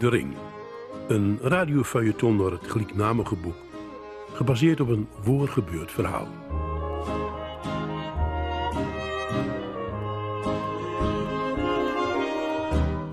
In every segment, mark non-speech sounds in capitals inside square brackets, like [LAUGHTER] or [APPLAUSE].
De Ring. Een radiofeuilleton door het gelijknamige boek. Gebaseerd op een voorgebeurd verhaal.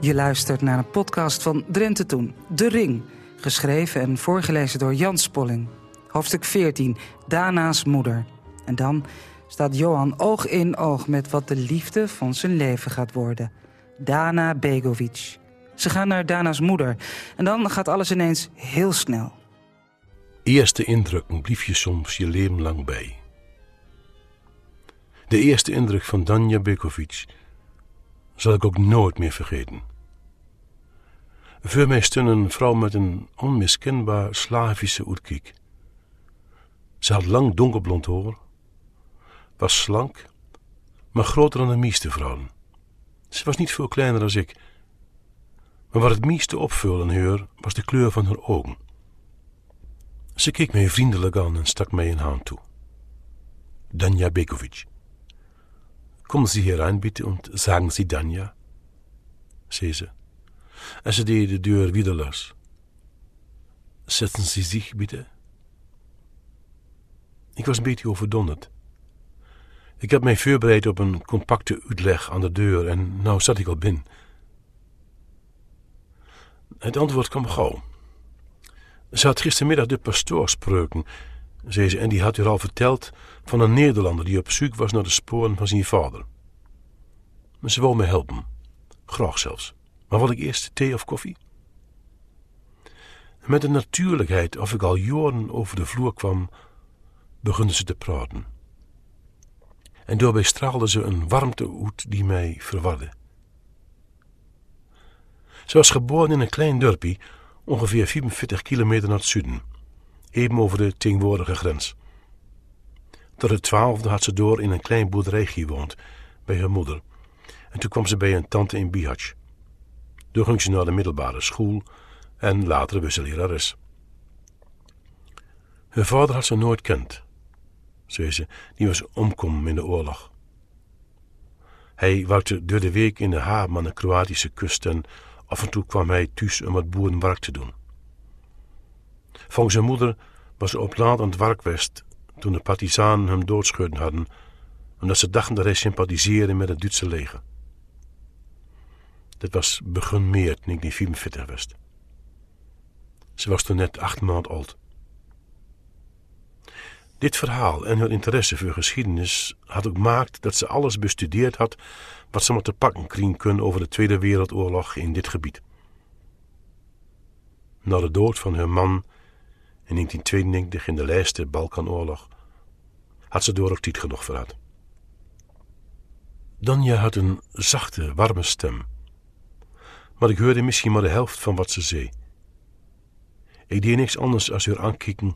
Je luistert naar een podcast van Drenthe Toen. De Ring. Geschreven en voorgelezen door Jan Spolling. Hoofdstuk 14. Dana's moeder. En dan staat Johan oog in oog met wat de liefde van zijn leven gaat worden. Dana Begovic. Ze gaan naar Dana's moeder. En dan gaat alles ineens heel snel. Eerste indrukken blief je soms je leven lang bij. De eerste indruk van Danja Begovic zal ik ook nooit meer vergeten. Voor mij stond een vrouw met een onmiskenbaar Slavische uitkijk. Ze had lang donkerblond haar, was slank, maar groter dan de meeste vrouwen. Ze was niet veel kleiner dan ik, maar wat het meeste opviel aan haar was de kleur van haar ogen. Ze keek mij vriendelijk aan en stak mij een hand toe. Danja Bekovic. Sie hier rein, bitte, und sagen Sie Danja, zei ze. En ze deed de deur wieder los. Zetten Sie zich, bitte. Ik was een beetje overdonderd. Ik had mij voorbereid op een compacte uitleg aan de deur en nou zat ik al binnen. Het antwoord kwam gauw. Ze had gistermiddag de pastoor spreuken, zei ze, en die had u al verteld van een Nederlander die op zoek was naar de sporen van zijn vader. Maar ze wou me helpen, graag zelfs. Maar wil ik eerst thee of koffie? Met een natuurlijkheid of ik al jaren over de vloer kwam, begonnen ze te praten. En daarbij straalde ze een warmte uit die mij verwarde. Ze was geboren in een klein dorpje, ongeveer 44 kilometer naar het zuiden, even over de tegenwoordige grens. Tot het twaalfde had ze door in een klein boerderij gewoond, bij haar moeder. En toen kwam ze bij een tante in Bihać. Toen ging ze naar de middelbare school en later was ze lerares. Haar vader had ze nooit kend, zei ze, die was omkom in de oorlog. Hij werkte door de week in de haven aan de Kroatische kust en af en toe kwam hij thuis om wat boerenwerk te doen. Volgens zijn moeder was ze op laat aan het werk geweest toen de partisanen hem doodschudden hadden, omdat ze dachten dat hij sympathiseerde met het Duitse leger. Dat was begin 1944 was. Ze was toen net acht maand oud. Dit verhaal en haar interesse voor geschiedenis had ook gemaakt dat ze alles bestudeerd had wat ze maar te pakken kregen kunnen over de Tweede Wereldoorlog in dit gebied. Na de dood van haar man in 1992 in de lijste Balkanoorlog had ze door ook tijd genoeg verraad. Danja had een zachte, warme stem, maar ik hoorde misschien maar de helft van wat ze zei. Ik deed niks anders als haar aankijken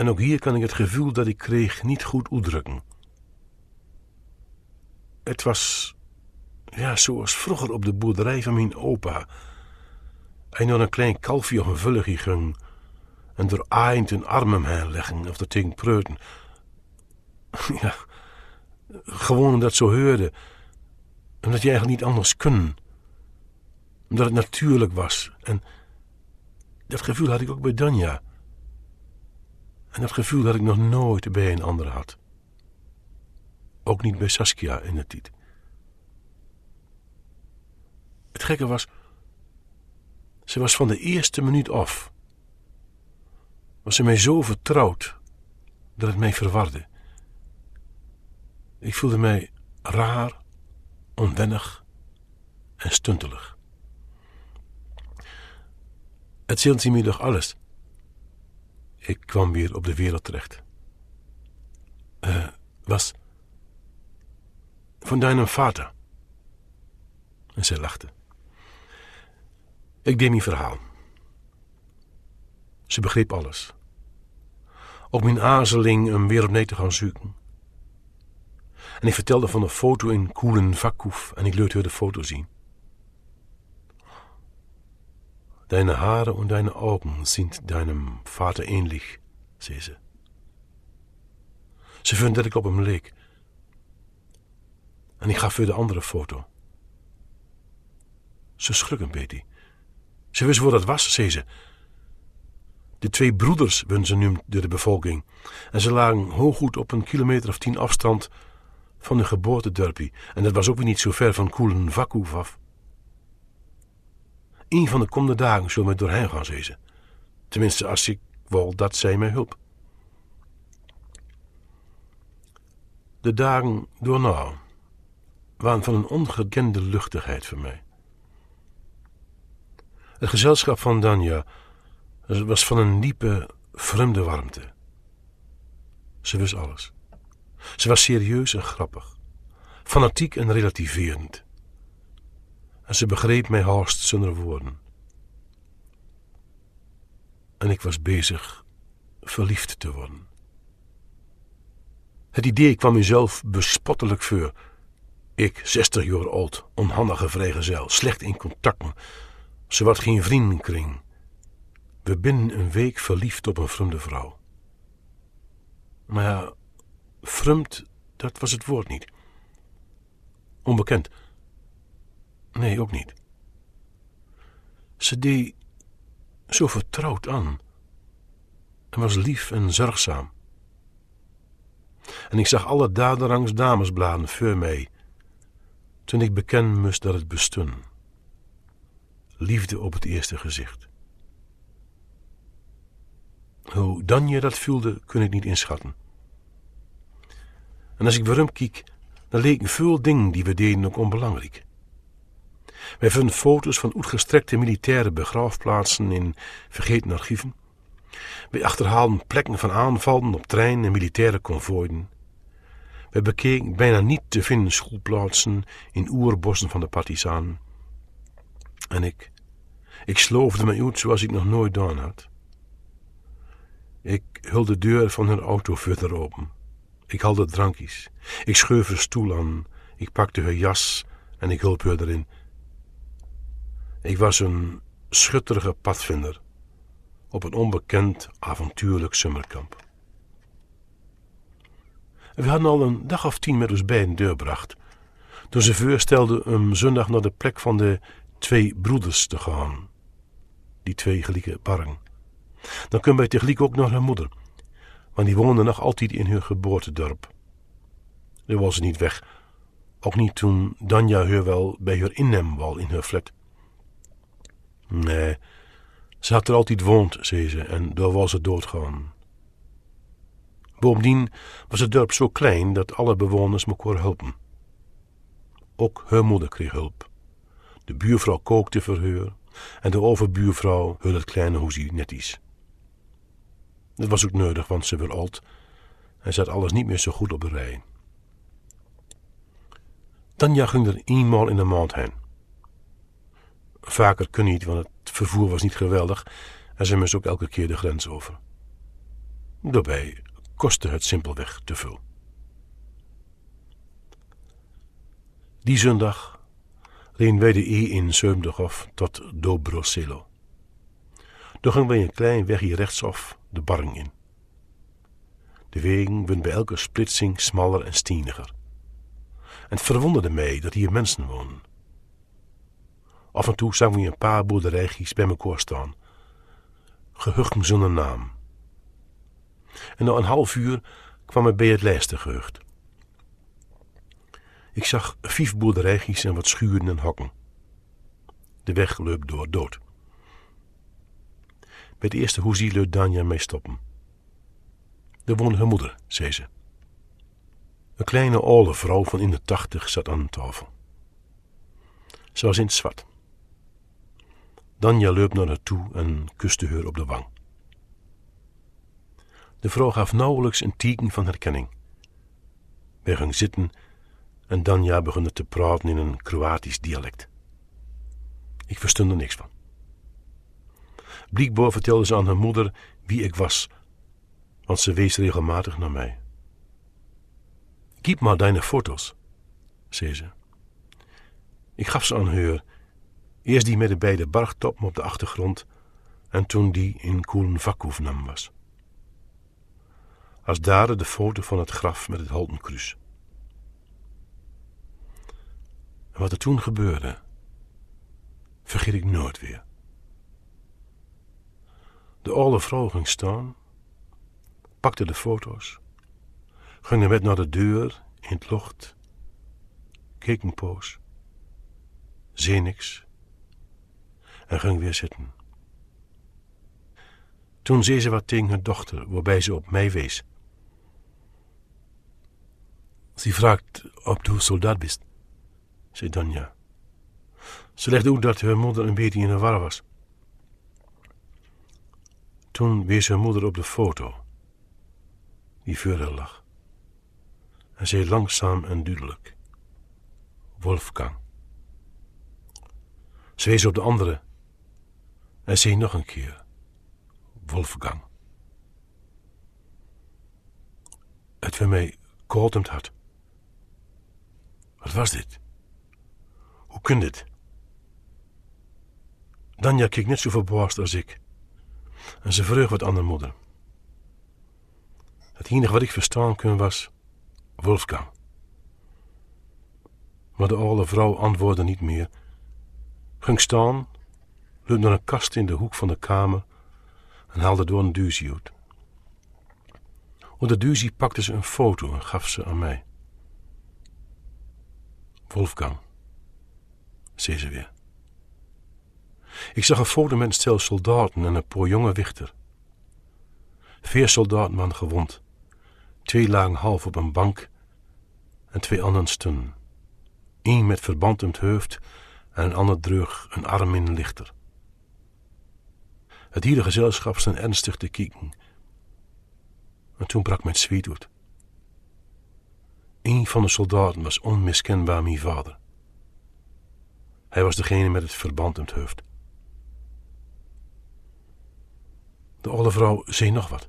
en ook hier kan ik het gevoel dat ik kreeg niet goed uitdrukken. Het was, ja, zoals vroeger op de boerderij van mijn opa. Hij naar een klein kalfje of een vulligje ging en door eind een arm hem leggen of dat tegen preuten. [LAUGHS] Ja, gewoon dat zo hoorde. Omdat je eigenlijk niet anders kon. Omdat het natuurlijk was. En dat gevoel had ik ook bij Danja. En dat gevoel dat ik nog nooit bij een ander had. Ook niet bij Saskia in het tijd. Het gekke was, ze was van de eerste minuut af. Was ze mij zo vertrouwd dat het mij verwarde. Ik voelde mij raar, onwennig en stuntelig. Het ziet me toch alles. Ik kwam weer op de wereld terecht. Uh, was van deinem vader. En zij lachte. Ik deed mijn verhaal. Ze begreep alles. Ook mijn aarzeling om weer opnieuw te gaan zoeken. En ik vertelde van een foto in Koelen Vakhoef en ik liet haar de foto zien. Deine Haare und deine Augen sind deinem Vater ähnlich, zei ze. Ze vond dat ik op hem leek. En ik gaf voor de andere foto. Ze schrok een beetje. Ze wist waar dat was, zei ze. De twee broeders werden ze nu door de bevolking. En ze lagen hooggoed op een kilometer of tien afstand van de geboortedorpie. En dat was ook weer niet zo ver van Koelen Vakhoef af. Een van de komende dagen zullen we doorheen gaan, zei ze. Tenminste, als ik wil dat zij mij hulp. De dagen doorna waren van een ongekende luchtigheid voor mij. Het gezelschap van Danja was van een diepe, vreemde warmte. Ze wist alles. Ze was serieus en grappig, fanatiek en relativerend. En ze begreep mij haast zonder woorden. En ik was bezig verliefd te worden. Het idee kwam mezelf bespottelijk voor. Ik, zestig jaar oud, onhandige vrijgezel, slecht in contacten, zowat geen vriendenkring. We binnen een week verliefd op een vreemde vrouw. Maar ja, vreemd, dat was het woord niet. Onbekend. Nee, ook niet. Ze deed zo vertrouwd aan en was lief en zorgzaam. En ik zag alle daderangs damesbladen voor mij, toen ik beken moest dat het bestond. Liefde op het eerste gezicht. Hoe dan je dat voelde, kun ik niet inschatten. En als ik waarom kijk, dan leken veel dingen die we deden ook onbelangrijk. Wij vinden foto's van uitgestrekte militaire begraafplaatsen in vergeten archieven. Wij achterhaalden plekken van aanvallen op treinen en militaire konvooien. Wij bekeken bijna niet te vinden schoolplaatsen in oerbossen van de partisanen. En ik, ik sloofde me uit zoals ik nog nooit gedaan had. Ik hield de deur van hun auto verder open. Ik haalde drankjes. Ik schoof een stoel aan. Ik pakte haar jas en ik hielp haar erin. Ik was een schutterige padvinder op een onbekend avontuurlijk zomerkamp. We hadden al een dag of tien met ons beiden deurbracht. De chauffeur stelde hem zondag naar de plek van de twee broeders te gaan. Die twee gelijke barren. Dan kunnen wij tegelijk ook naar haar moeder, want die woonde nog altijd in hun geboortedorp. Daar was ze niet weg, ook niet toen Danja haar wel bij haar innem wal in haar flat. Nee, ze had er altijd woond, zei ze, en daar was ze doodgaan. Bovendien was het dorp zo klein dat alle bewoners elkaar helpen. Ook haar moeder kreeg hulp. De buurvrouw kookte voor haar en de overbuurvrouw hul het kleine hoesie netjes. Dat was ook nodig, want ze werd oud en zat alles niet meer zo goed op de rij. Tanja ging er eenmaal in de maand heen. Vaker kon niet, want het vervoer was niet geweldig en ze moest ook elke keer de grens over. Daarbij kostte het simpelweg te veel. Die zondag reden wij de E in Zeumdeghof tot Dobroselo. Toen gingen wij een klein wegje rechtsaf de barring in. De wegen werden bij elke splitsing smaller en steeniger. En het verwonderde mij dat hier mensen wonen. Af en toe zagen we een paar boerderijtjes bij elkaar staan. Gehuchten zonder naam. En na een half uur kwam ik bij het lijste gehucht. Ik zag vijf boerderijtjes en wat schuren en hokken. De weg loopt door dood. Bij het eerste hoezie leut Danja mee stoppen. Er woonde haar moeder, zei ze. Een kleine oude vrouw van in de tachtig zat aan de tafel. Ze was in het zwart. Danja loopt naar haar toe en kuste haar op de wang. De vrouw gaf nauwelijks een teken van herkenning. Wij gingen zitten en Danja begon te praten in een Kroatisch dialect. Ik verstond er niks van. Blijkbaar vertelde ze aan haar moeder wie ik was, want ze wees regelmatig naar mij. Gib maar deine foto's, zei ze. Ik gaf ze aan haar, eerst die met de beide bargtoppen op de achtergrond en toen die in Koen nam was. Als daar de foto van het graf met het Holtenkruis. En wat er toen gebeurde, vergeet ik nooit weer. De oude vrouw ging staan, pakte de foto's, ging met naar de deur in het lucht, keek een poos, zei niks en ging weer zitten. Toen zei ze wat tegen haar dochter, waarbij ze op mij wees. Ze vraagt of du soldaat bist, zei Danja. Ze legde ook dat haar moeder een beetje in de war was. Toen wees haar moeder op de foto, die voor lag. En zei langzaam en duidelijk: Wolfgang. Ze wees op de andere en zei nog een keer: Wolfgang. Het werd mij koud om het hart. Wat was dit? Hoe kun dit? Danja keek net zo verbaasd als ik. En ze vroeg wat aan de moeder. Het enige wat ik verstaan kon was Wolfgang. Maar de oude vrouw antwoordde niet meer. Ging staan, liep naar een kast in de hoek van de kamer en haalde door een duzie uit. Onder de duzie pakte ze een foto en gaf ze aan mij. Wolfgang, zei ze weer. Ik zag een foto met een stel soldaten en een paar jonge wichter. Vier soldaten waren gewond. Twee lagen half op een bank en twee anderen stonden. Eén met verband om het hoofd en een ander droeg een arm in een lichter. Het hele gezelschap stond ernstig te kijken. En toen brak mijn zweet uit. Een van de soldaten was onmiskenbaar mijn vader. Hij was degene met het verband om het hoofd. De oude vrouw zei nog wat.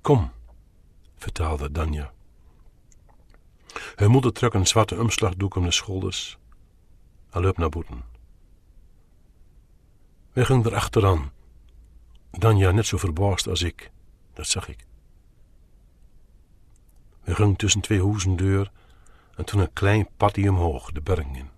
Kom, vertaalde Danja. Haar moeder trok een zwarte omslagdoek om de schouders en liep naar boeten. We gingen er achteraan. Danja net zo verbaasd als ik, dat zag ik. We gingen tussen twee huizen deur en toen een klein padje omhoog, de berg in.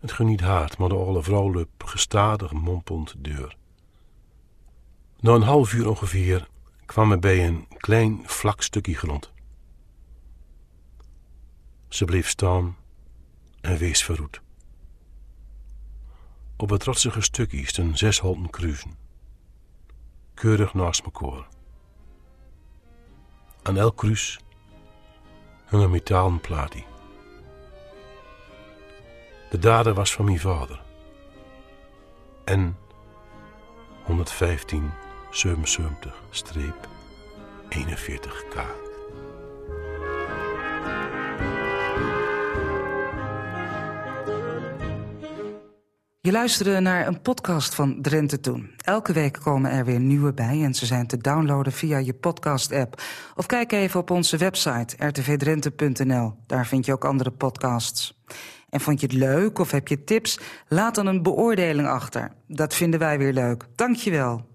Het ging niet hard, maar de oude vrouw liep gestadig mompelend deur. Na een half uur ongeveer kwam we bij een klein vlak stukje grond. Ze bleef staan en wees verroet. Op het rotsige stukje stonden zes holten kruisen, keurig naast elkaar. Aan elk kruis een metalen plaatje. De dader was van mijn vader. En 115 77 41k. Je luisterde naar een podcast van Drenthe Toen. Elke week komen er weer nieuwe bij en ze zijn te downloaden via je podcast-app. Of kijk even op onze website rtvdrenthe.nl. Daar vind je ook andere podcasts. En vond je het leuk of heb je tips? Laat dan een beoordeling achter. Dat vinden wij weer leuk. Dank je wel.